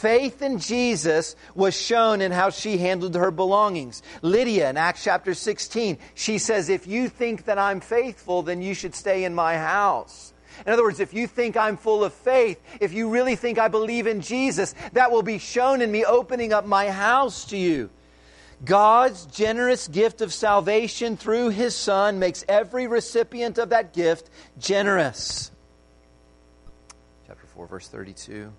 faith in Jesus was shown in how she handled her belongings. Lydia in Acts chapter 16, she says, If you think that I'm faithful, then you should stay in my house. In other words, if you think I'm full of faith, if you really think I believe in Jesus, that will be shown in me opening up my house to you. God's generous gift of salvation through his Son makes every recipient of that gift generous. Chapter 4, verse 32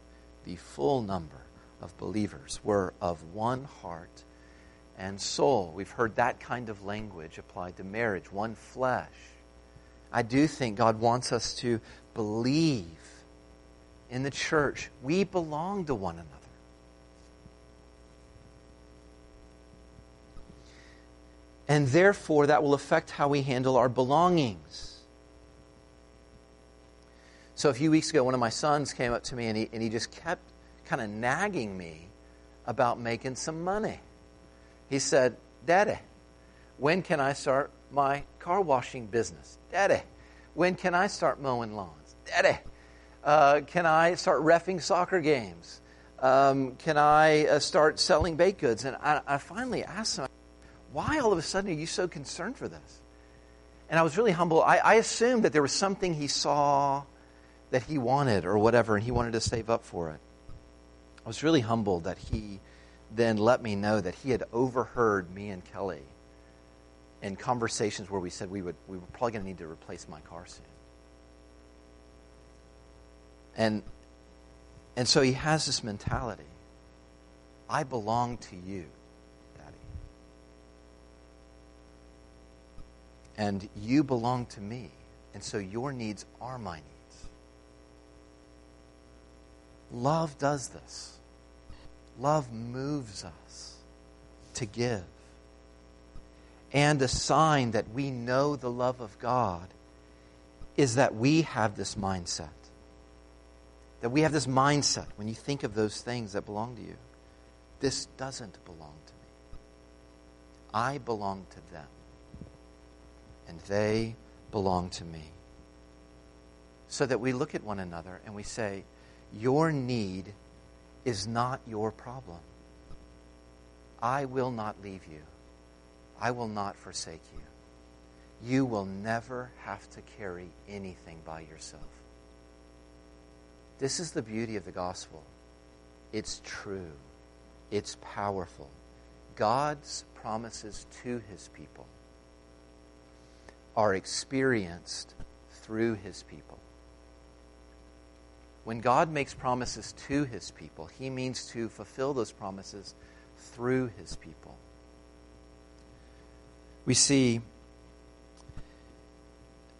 The full number of believers were of one heart and soul. We've heard that kind of language applied to marriage, one flesh. I do think God wants us to believe in the church. We belong to one another. And therefore, that will affect how we handle our belongings. So, a few weeks ago, one of my sons came up to me and he, and he just kept kind of nagging me about making some money. He said, Daddy, when can I start my car washing business? Daddy, when can I start mowing lawns? Daddy, uh, can I start refing soccer games? Um, can I uh, start selling baked goods? And I, I finally asked him, why all of a sudden are you so concerned for this? And I was really humble. I, I assumed that there was something he saw that he wanted or whatever, and he wanted to save up for it. I was really humbled that he then let me know that he had overheard me and Kelly in conversations where we said we, would, we were probably going to need to replace my car soon. And, and so he has this mentality I belong to you. Daddy. And you belong to me. And so your needs are my needs. Love does this. Love moves us to give. And a sign that we know the love of God is that we have this mindset. That we have this mindset when you think of those things that belong to you. This doesn't belong to me. I belong to them and they belong to me. So that we look at one another and we say, Your need is not your problem. I will not leave you. I will not forsake you. You will never have to carry anything by yourself. This is the beauty of the gospel. It's true, it's powerful. God's promises to his people are experienced through his people. When God makes promises to his people, he means to fulfill those promises through his people. We see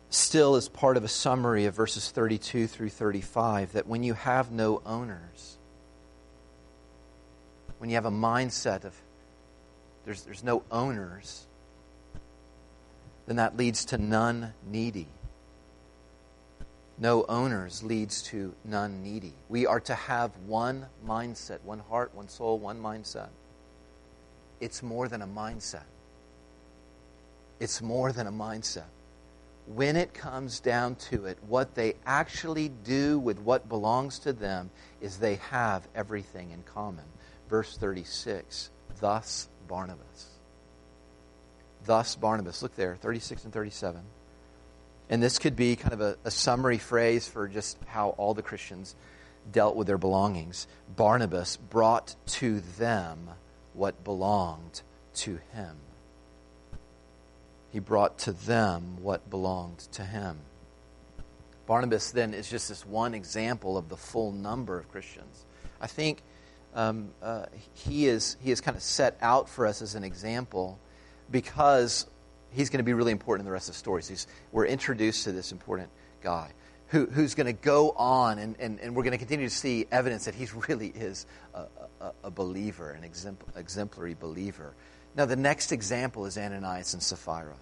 still as part of a summary of verses 32 through 35 that when you have no owners, when you have a mindset of there's, there's no owners, then that leads to none needy. No owners leads to none needy. We are to have one mindset, one heart, one soul, one mindset. It's more than a mindset. It's more than a mindset. When it comes down to it, what they actually do with what belongs to them is they have everything in common. Verse 36 Thus Barnabas thus Barnabas. Look there, 36 and 37. And this could be kind of a, a, summary phrase for just how all the Christians dealt with their belongings. Barnabas brought to them what belonged to him. He brought to them what belonged to him. Barnabas then is just this one example of the full number of Christians. I think um, uh, he, is, he is kind of set out for us as an example because he's going to be really important in the rest of the stories. He's, we're introduced to this important guy who, who's going to go on, and, and, and we're going to continue to see evidence that he really is a, a, a believer, an exemplary believer. Now, the next example is Ananias and Sapphira.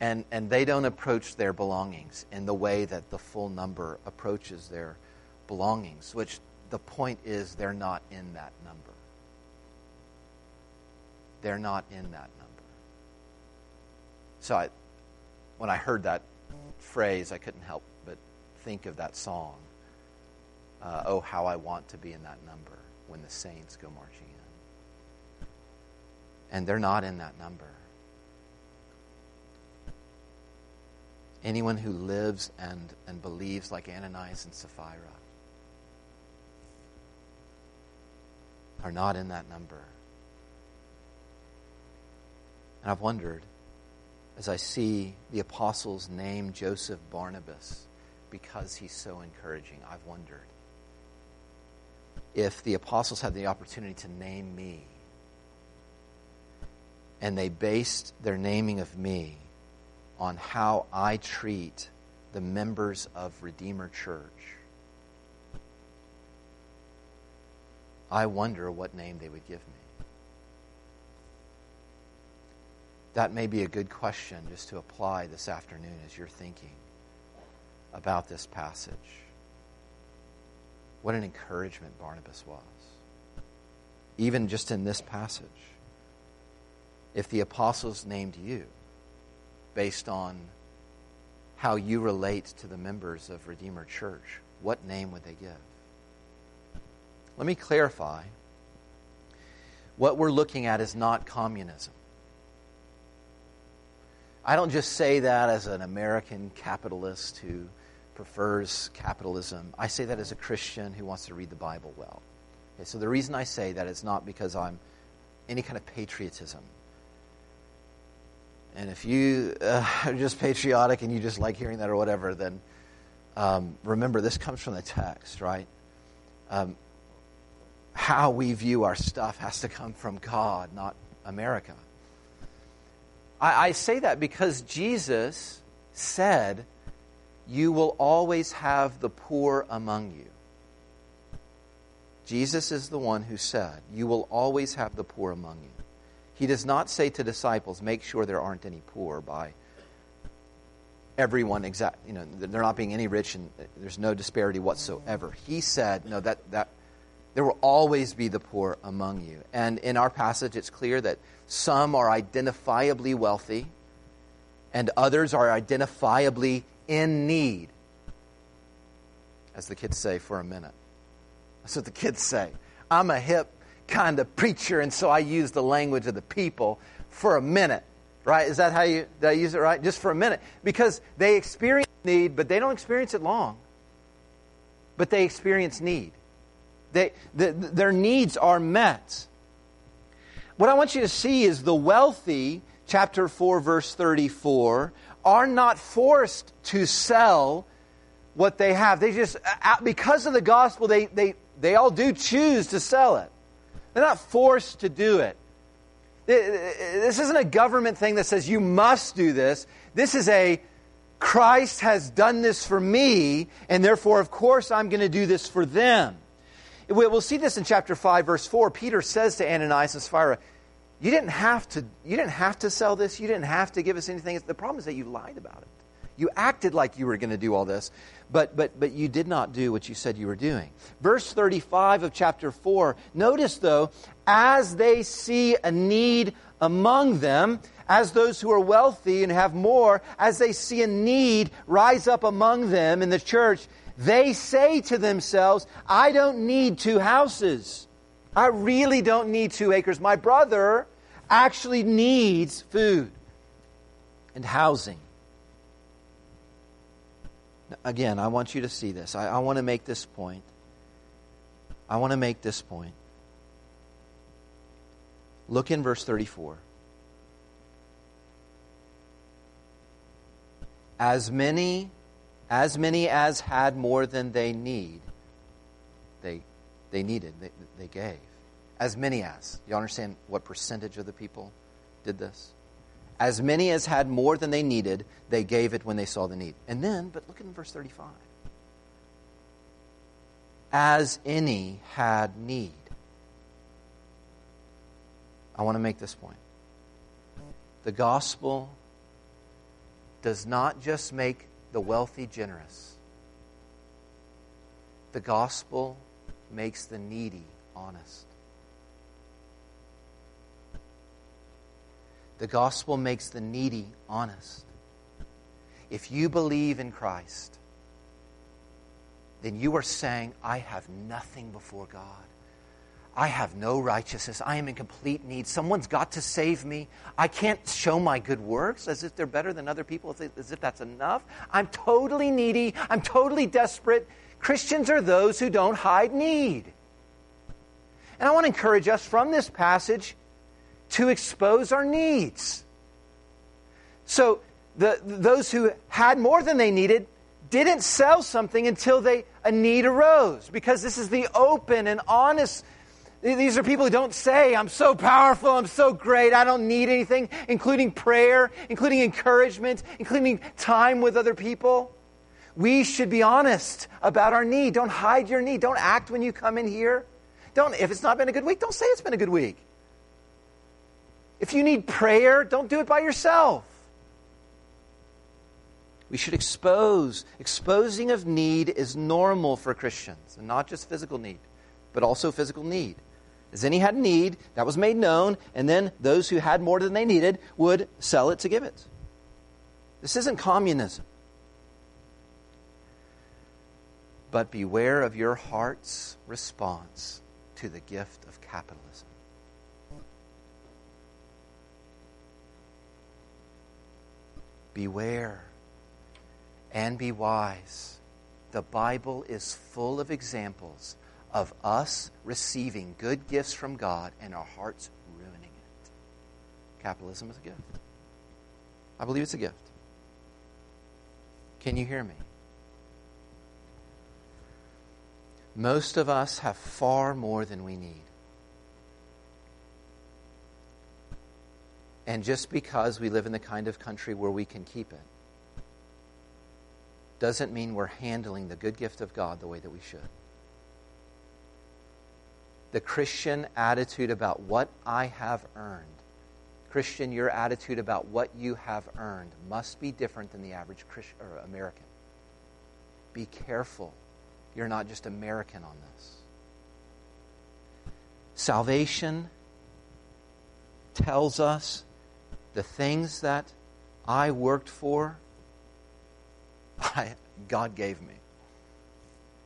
And, and they don't approach their belongings in the way that the full number approaches their belongings, which the point is they're not in that number they're not in that number. So I, when I heard that phrase, I couldn't help but think of that song. uh, oh, how I want to be in that number when the saints go marching in. And they're not in that number. Anyone who lives and, and believes like Ananias and Sapphira are not in that number. And I've wondered, as I see the apostles name Joseph Barnabas because he's so encouraging, I've wondered if the apostles had the opportunity to name me and they based their naming of me on how I treat the members of Redeemer Church, I wonder what name they would give me. That may be a good question just to apply this afternoon as you're thinking about this passage. What an encouragement Barnabas was. Even just in this passage. If the apostles named you based on how you relate to the members of Redeemer Church, what name would they give? Let me clarify. What we're looking at is not communism. I don't just say that as an American capitalist who prefers capitalism. I say that as a Christian who wants to read the Bible well. Okay, so the reason I say that is not because I'm any kind of patriotism. And if you uh, are just patriotic and you just like hearing that or whatever, then um, remember this comes from the text, right? Um, how we view our stuff has to come from God, not America. I, I say that because Jesus said you will always have the poor among you. Jesus is the one who said, You will always have the poor among you. He does not say to disciples, Make sure there aren't any poor by everyone exact you know they're not being any rich and uh, there's no disparity whatsoever he said no that that there will always be the poor among you and in our passage it's clear that some are identifiably wealthy and others are identifiably in need. As the kids say for a minute. That's what the kids say. I'm a hip kind of preacher, and so I use the language of the people for a minute. Right? Is that how you did I use it right? Just for a minute. Because they experience need, but they don't experience it long. But they experience need. They, the, their needs are met. What I want you to see is the wealthy, chapter 4, verse 34, are not forced to sell what they have. They just, uh, because of the gospel, they, they, they all do choose to sell it. They're not forced to do it. This isn't a government thing that says you must do this. This is a Christ has done this for me, and therefore, of course, I'm going to do this for them. We'll see this in chapter 5, verse 4. Peter says to Ananias and Sapphira, you didn't have to, you didn't have to sell this. You didn't have to give us anything. The problem is that you lied about it. You acted like you were going to do all this, but, but, but you did not do what you said you were doing. Verse 35 of chapter 4, notice though, as they see a need among them, as those who are wealthy and have more, as they see a need rise up among them in the church, they say to themselves, I don't need two houses. I really don't need two acres. My brother actually needs food and housing. Again, I want you to see this. I, I want to make this point. I want to make this point. Look in verse 34. As many as many as had more than they need, they they needed, they, they gave. As many as. You understand what percentage of the people did this? As many as had more than they needed, they gave it when they saw the need. And then, but look at verse 35. As any had need. I want to make this point. The gospel does not just make the wealthy generous, the gospel makes the needy honest. The gospel makes the needy honest. If you believe in Christ, then you are saying, I have nothing before God. I have no righteousness. I am in complete need. Someone's got to save me. I can't show my good works as if they're better than other people, as if that's enough. I'm totally needy. I'm totally desperate. Christians are those who don't hide need. And I want to encourage us from this passage to expose our needs. So, the, those who had more than they needed didn't sell something until they, a need arose, because this is the open and honest these are people who don't say, I'm so powerful, I'm so great, I don't need anything, including prayer, including encouragement, including time with other people. We should be honest about our need. Don't hide your need. Don't act when you come in here. Don't, if it's not been a good week, don't say it's been a good week. If you need prayer, don't do it by yourself. We should expose. Exposing of need is normal for Christians, and not just physical need, but also physical need. As any had a need, that was made known, and then those who had more than they needed would sell it to give it. This isn't communism. But beware of your heart's response to the gift of capitalism. Beware and be wise. The Bible is full of examples of us receiving good gifts from God and our hearts ruining it. Capitalism is a gift. I believe it's a gift. Can you hear me? Most of us have far more than we need. And just because we live in the kind of country where we can keep it, doesn't mean we're handling the good gift of God the way that we should the Christian attitude about what I have earned. Christian, your attitude about what you have earned must be different than the average Christian, or American. Be careful. You're not just American on this. Salvation tells us the things that I worked for, I, God gave me.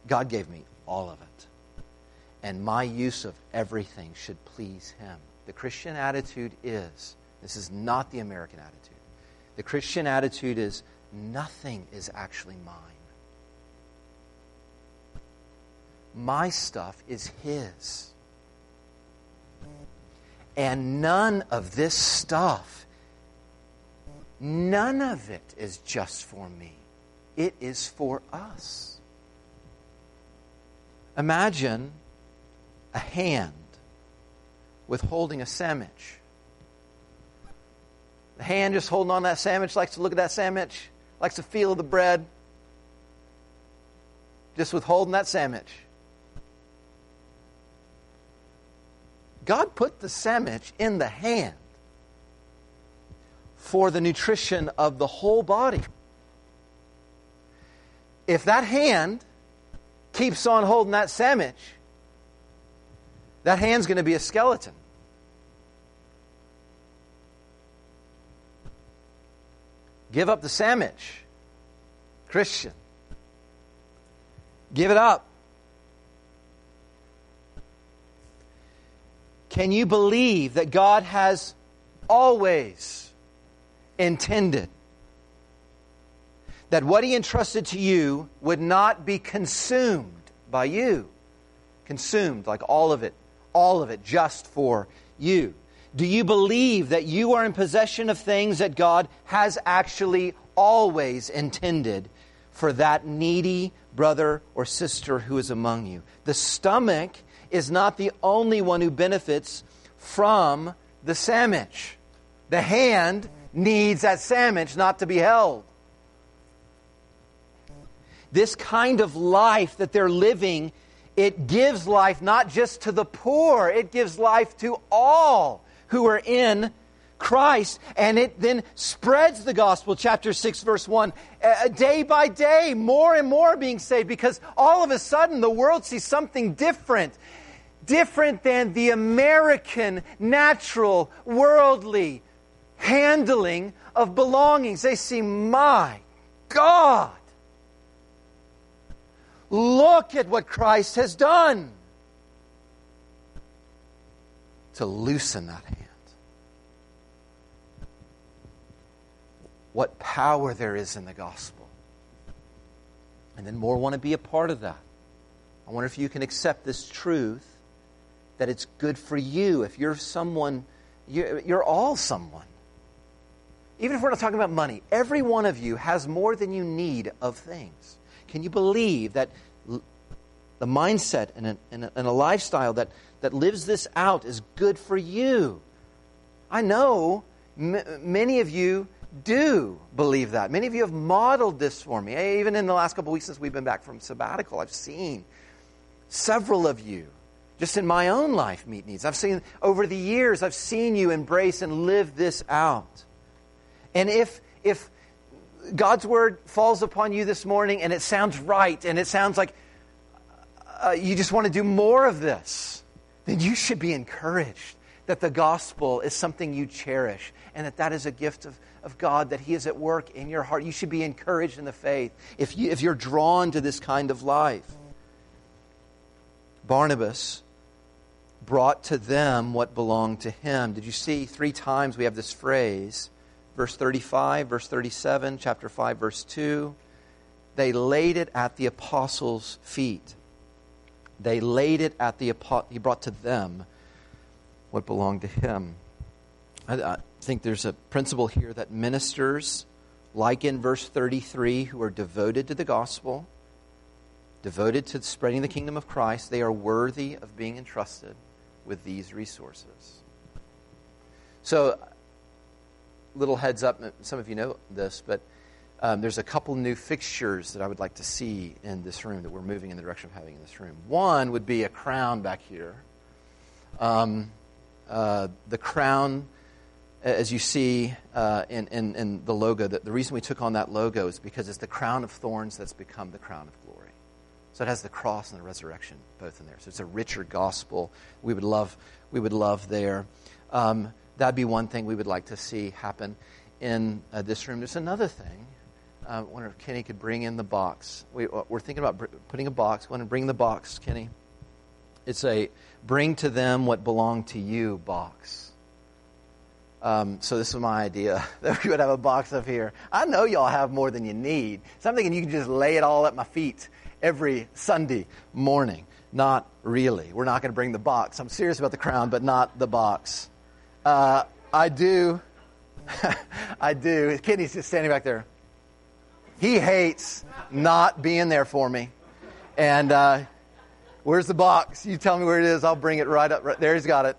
God gave me all of it and my use of everything should please Him. The Christian attitude is this is not the American attitude. The Christian attitude is nothing is actually mine. My stuff is His. And none of this stuff, none of it is just for me. It is for us. Imagine a hand with holding a sandwich. The hand just holding on that sandwich likes to look at that sandwich, likes to feel the bread, just with holding that sandwich. God put the sandwich in the hand for the nutrition of the whole body. If that hand keeps on holding that sandwich, that hand's going to be a skeleton. Give up the sandwich, Christian. Give it up. Can you believe that God has always intended that what He entrusted to you would not be consumed by you? Consumed, like all of it all of it just for you? Do you believe that you are in possession of things that God has actually always intended for that needy brother or sister who is among you? The stomach is not the only one who benefits from the sandwich. The hand needs that sandwich not to be held. This kind of life that they're living it gives life not just to the poor, it gives life to all who are in Christ. And it then spreads the gospel, chapter 6, verse 1, uh, day by day, more and more being saved because all of a sudden the world sees something different. Different than the American, natural, worldly handling of belongings. They see, my God, look at what Christ has done. To loosen that hand. What power there is in the gospel. And then more want to be a part of that. I wonder if you can accept this truth that it's good for you. If you're someone, you're, all someone. Even if we're not talking about money, every one of you has more than you need of things. Can you believe that the mindset and a, and a, and a lifestyle that, that lives this out is good for you? I know m- many of you do believe that. Many of you have modeled this for me. Even in the last couple weeks since we've been back from sabbatical, I've seen several of you just in my own life meet needs. I've seen over the years, I've seen you embrace and live this out. And if, if God's word falls upon you this morning and it sounds right and it sounds like uh, you just want to do more of this, then you should be encouraged that the gospel is something you cherish and that that is a gift of, of God, that He is at work in your heart. You should be encouraged in the faith if, you, if you're drawn to this kind of life. Barnabas brought to them what belonged to him. Did you see three times we have this phrase? Verse 35, verse 37, chapter 5, verse 2. They laid it at the apostles' feet. They laid it at the he brought to them what belonged to him. I, I think there's a principle here that ministers, like in verse 33, who are devoted to the gospel, devoted to spreading the kingdom of Christ, they are worthy of being entrusted with these resources. So, little heads up, some of you know this, but um, there's a couple new fixtures that I would like to see in this room that we're moving in the direction of having in this room. One would be a crown back here. Um, uh, the crown, as you see uh, in, in, in, the logo, that the reason we took on that logo is because it's the crown of thorns that's become the crown of glory. So it has the cross and the resurrection both in there. So it's a richer gospel. We would love, we would love there. Um, that'd be one thing we would like to see happen in uh, this room. There's another thing. Uh, I wonder if Kenny could bring in the box. We, are uh, thinking about br- putting a box. Ahead and bring the box, Kenny. It's a bring to them what belonged to you box. Um, so this is my idea that we would have a box up here. I know y'all have more than you need. So I'm thinking you can just lay it all at my feet every Sunday morning. Not really. We're not going to bring the box. I'm serious about the crown, but not the box. Uh, I do. I do. Kenny's just standing back there. He hates not being there for me. And uh, where's the box? You tell me where it is. I'll bring it right up. Right there, he's got it.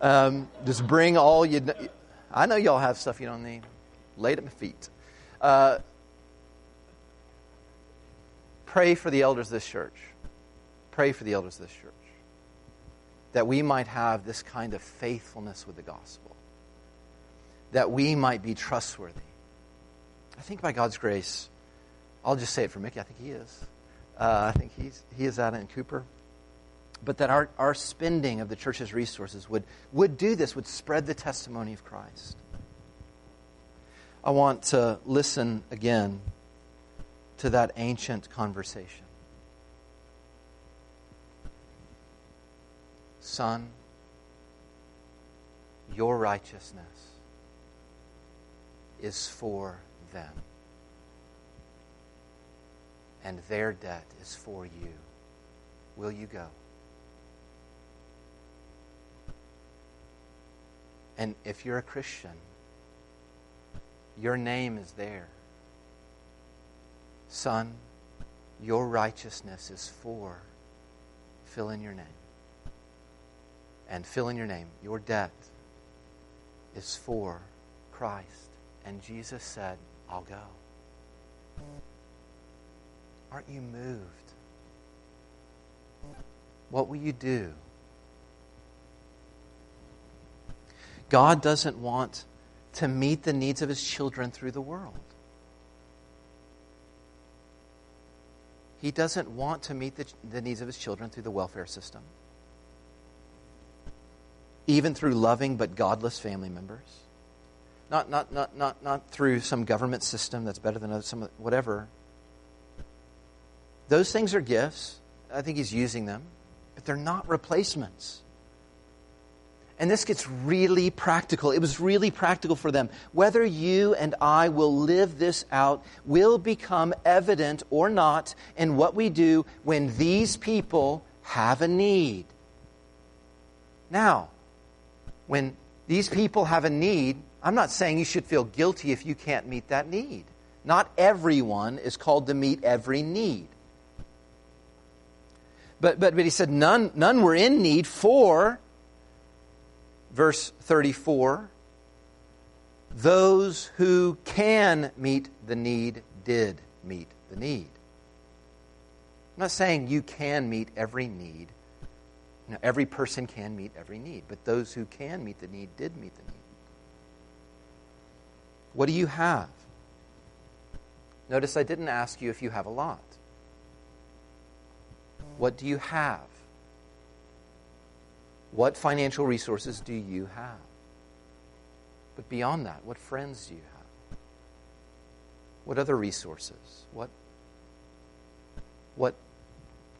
Um, just bring all you. I know y'all have stuff you don't need. Lay it at my feet. Uh, pray for the elders of this church. Pray for the elders of this church. That we might have this kind of faithfulness with the gospel. That we might be trustworthy. I think by God's grace, I'll just say it for Mickey. I think he is. Uh, I think he's, he is out in Cooper. But that our, our spending of the church's resources would, would do this, would spread the testimony of Christ. I want to listen again to that ancient conversation. Son, your righteousness is for them, and their debt is for you. Will you go? And if you're a Christian, your name is there. Son, your righteousness is for, fill in your name. And fill in your name. Your debt is for Christ. And Jesus said, I'll go. Aren't you moved? What will you do? God doesn't want to meet the needs of his children through the world. He doesn't want to meet the, the needs of his children through the welfare system, even through loving but godless family members. Not, not, not, not, not through some government system that's better than some, whatever. Those things are gifts. I think he's using them, but they're not replacements. And this gets really practical. It was really practical for them. Whether you and I will live this out will become evident or not in what we do when these people have a need. Now, when these people have a need, I'm not saying you should feel guilty if you can't meet that need. Not everyone is called to meet every need. But, but, but he said none, none were in need for verse 34 those who can meet the need did meet the need. I'm not saying you can meet every need. Know, every person can meet every need, but those who can meet the need did meet the need. What do you have? Notice I didn't ask you if you have a lot. What do you have? What financial resources do you have? But beyond that, what friends do you have? What other resources? What, what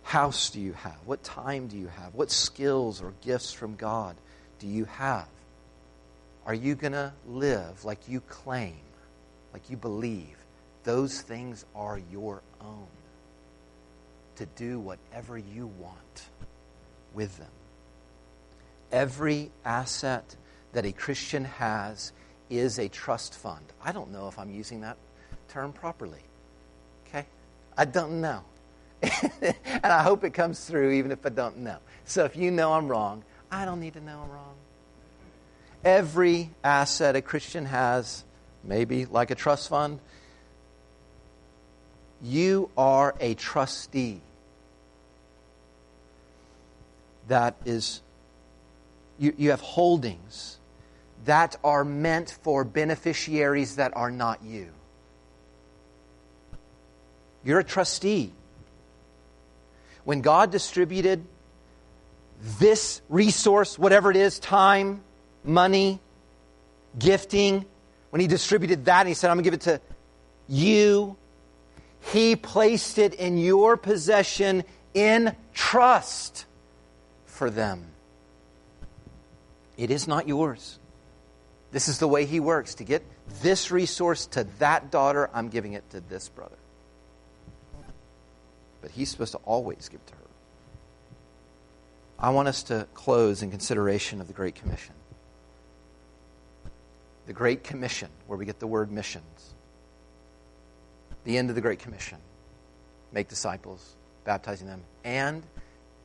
house do you have? What time do you have? What skills or gifts from God do you have? Are you going to live like you claim, like you believe? Those things are your own to do whatever you want with them. Every asset that a Christian has is a trust fund. I don't know if I'm using that term properly. Okay? I don't know. and I hope it comes through even if I don't know. So if you know I'm wrong, I don't need to know I'm wrong. Every asset a Christian has, maybe like a trust fund, you are a trustee. That is you, you have holdings that are meant for beneficiaries that are not you. You're a trustee. When God distributed this resource, whatever it is time, money, gifting when He distributed that, and He said, I'm going to give it to you, He placed it in your possession in trust for them. It is not yours. This is the way he works. To get this resource to that daughter, I'm giving it to this brother. But he's supposed to always give to her. I want us to close in consideration of the Great Commission. The Great Commission, where we get the word missions. The end of the Great Commission make disciples, baptizing them, and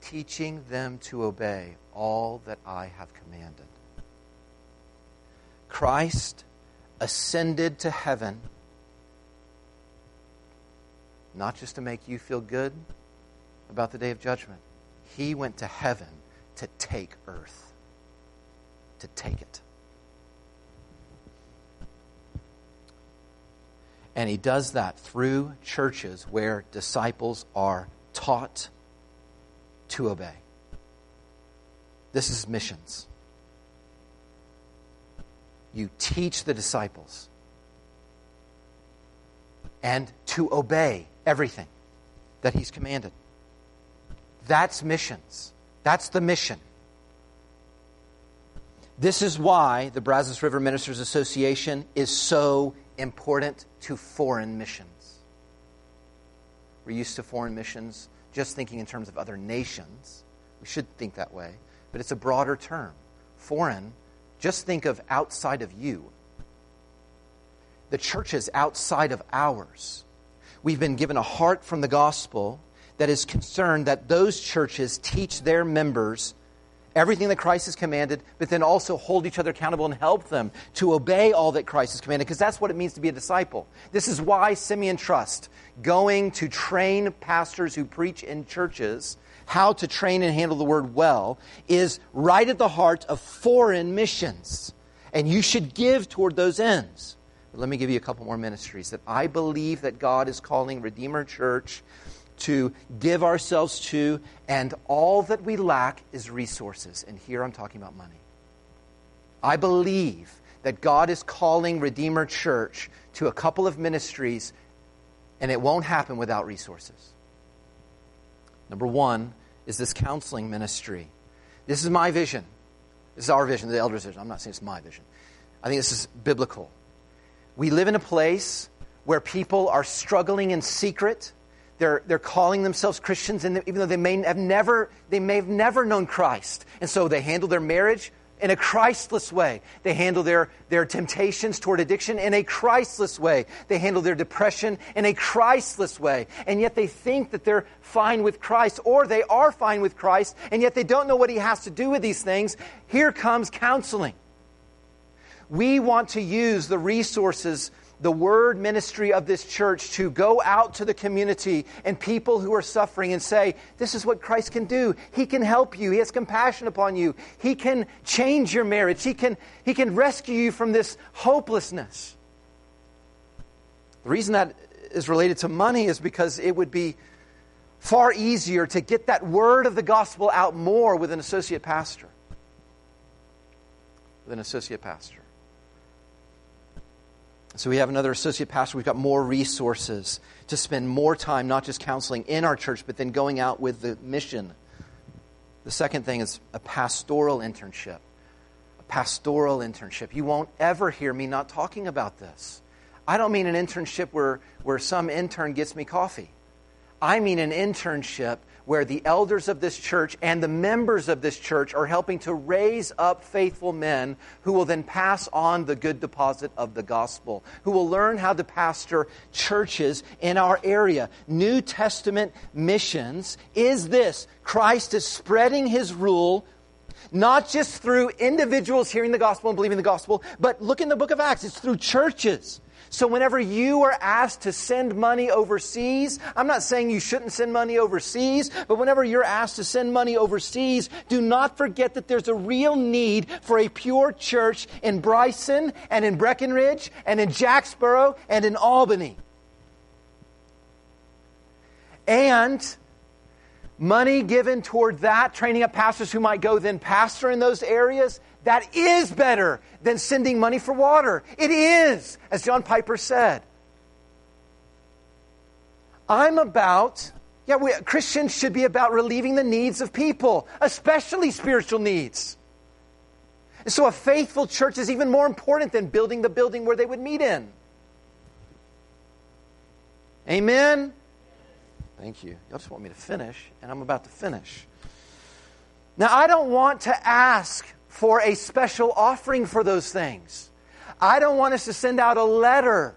teaching them to obey all that I have commanded. Christ ascended to heaven not just to make you feel good about the day of judgment. He went to heaven to take earth, to take it. And he does that through churches where disciples are taught to obey. This is missions. You teach the disciples and to obey everything that he's commanded. That's missions. That's the mission. This is why the Brazos River Ministers Association is so important to foreign missions. We're used to foreign missions just thinking in terms of other nations. We should think that way but it's a broader term. Foreign, just think of outside of you. The church is outside of ours. We've been given a heart from the gospel that is concerned that those churches teach their members everything that Christ has commanded, but then also hold each other accountable and help them to obey all that Christ has commanded, because that's what it means to be a disciple. This is why Simeon Trust, going to train pastors who preach in churches, how to train and handle the word well is right at the heart of foreign missions. And you should give toward those ends. Let me give you a couple more ministries that I believe that God is calling Redeemer Church to give ourselves to, and all that we lack is resources. And here I'm talking about money. I believe that God is calling Redeemer Church to a couple of ministries, and it won't happen without resources. Number one is this counseling ministry. This is my vision. This is our vision, the elders' vision. I'm not saying it's my vision. I think this is biblical. We live in a place where people are struggling in secret. They're, they're calling themselves Christians, and even though they may have never, they may have never known Christ. And so they handle their marriage in a Christless way. They handle their, their temptations toward addiction in a Christless way. They handle their depression in a Christless way. And yet they think that they're fine with Christ, or they are fine with Christ, and yet they don't know what He has to do with these things. Here comes counseling. We want to use the resources the word ministry of this church to go out to the community and people who are suffering and say, This is what Christ can do. He can help you. He has compassion upon you. He can change your marriage. He can, he can rescue you from this hopelessness. The reason that is related to money is because it would be far easier to get that word of the gospel out more with an associate pastor. With an associate pastor. So we have another associate pastor. We've got more resources to spend more time, not just counseling in our church, but then going out with the mission. The second thing is a pastoral internship. A pastoral internship. You won't ever hear me not talking about this. I don't mean an internship where, where some intern gets me coffee. I mean an internship where the elders of this church and the members of this church are helping to raise up faithful men who will then pass on the good deposit of the gospel, who will learn how to pastor churches in our area. New Testament missions is this Christ is spreading his rule not just through individuals hearing the gospel and believing the gospel, but look in the book of Acts, it's through churches. So, whenever you are asked to send money overseas, I'm not saying you shouldn't send money overseas, but whenever you're asked to send money overseas, do not forget that there's a real need for a pure church in Bryson and in Breckenridge and in Jacksboro and in Albany. And money given toward that, training up pastors who might go then pastor in those areas, that is better than sending money for water. It is, as John Piper said. I'm about, yeah, we, Christians should be about relieving the needs of people, especially spiritual needs. And so a faithful church is even more important than building the building where they would meet in. Amen? Thank you. Y'all just want me to finish, and I'm about to finish. Now, I don't want to ask for a special offering for those things. I don't want us to send out a letter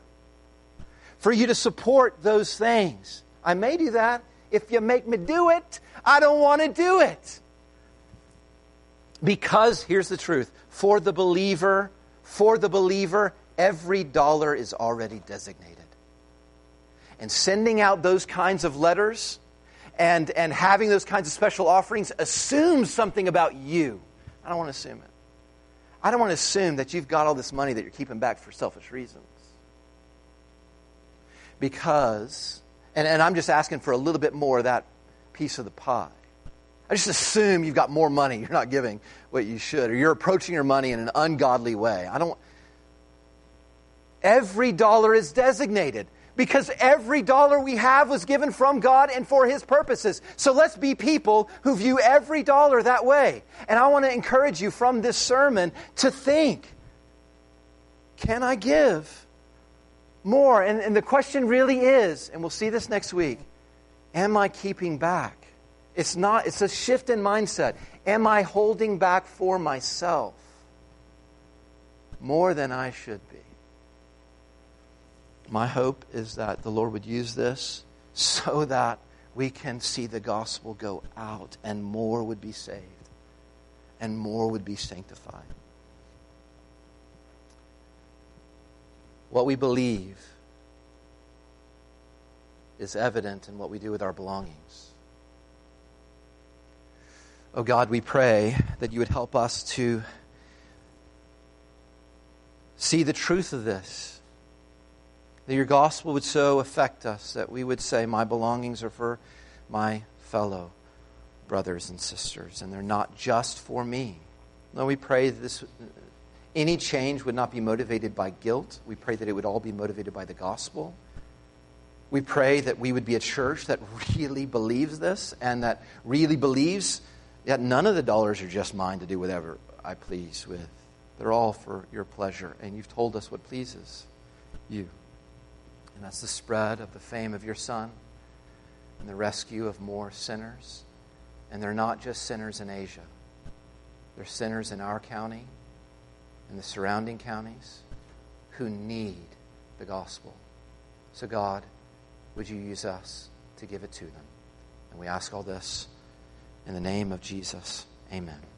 for you to support those things. I may do that. If you make me do it, I don't want to do it. Because, here's the truth for the believer, for the believer, every dollar is already designated. And sending out those kinds of letters and, and having those kinds of special offerings assumes something about you. I don't want to assume it. I don't want to assume that you've got all this money that you're keeping back for selfish reasons. Because, and, and I'm just asking for a little bit more of that piece of the pie. I just assume you've got more money you're not giving what you should, or you're approaching your money in an ungodly way. I don't. Every dollar is designated because every dollar we have was given from God and for His purposes. So let's be people who view every dollar that way. And I want to encourage you from this sermon to think can I give more? And, and the question really is, and we'll see this next week am I keeping back? It's not, it's a shift in mindset. Am I holding back for myself more than I should be? My hope is that the Lord would use this so that we can see the gospel go out and more would be saved and more would be sanctified. What we believe is evident in what we do with our belongings. Oh God, we pray that you would help us to see the truth of this that your gospel would so affect us that we would say, My belongings are for my fellow brothers and sisters, and they're not just for me. No, we pray that this, any change would not be motivated by guilt. We pray that it would all be motivated by the gospel. We pray that we would be a church that really believes this and that really believes that none of the dollars are just mine to do whatever I please with. They're all for your pleasure, and you've told us what pleases you. And that's the spread of the fame of your Son and the rescue of more sinners. And they're not just sinners in Asia, they're sinners in our county and the surrounding counties who need the gospel. So, God, would you use us to give it to them? And we ask all this in the name of Jesus. Amen.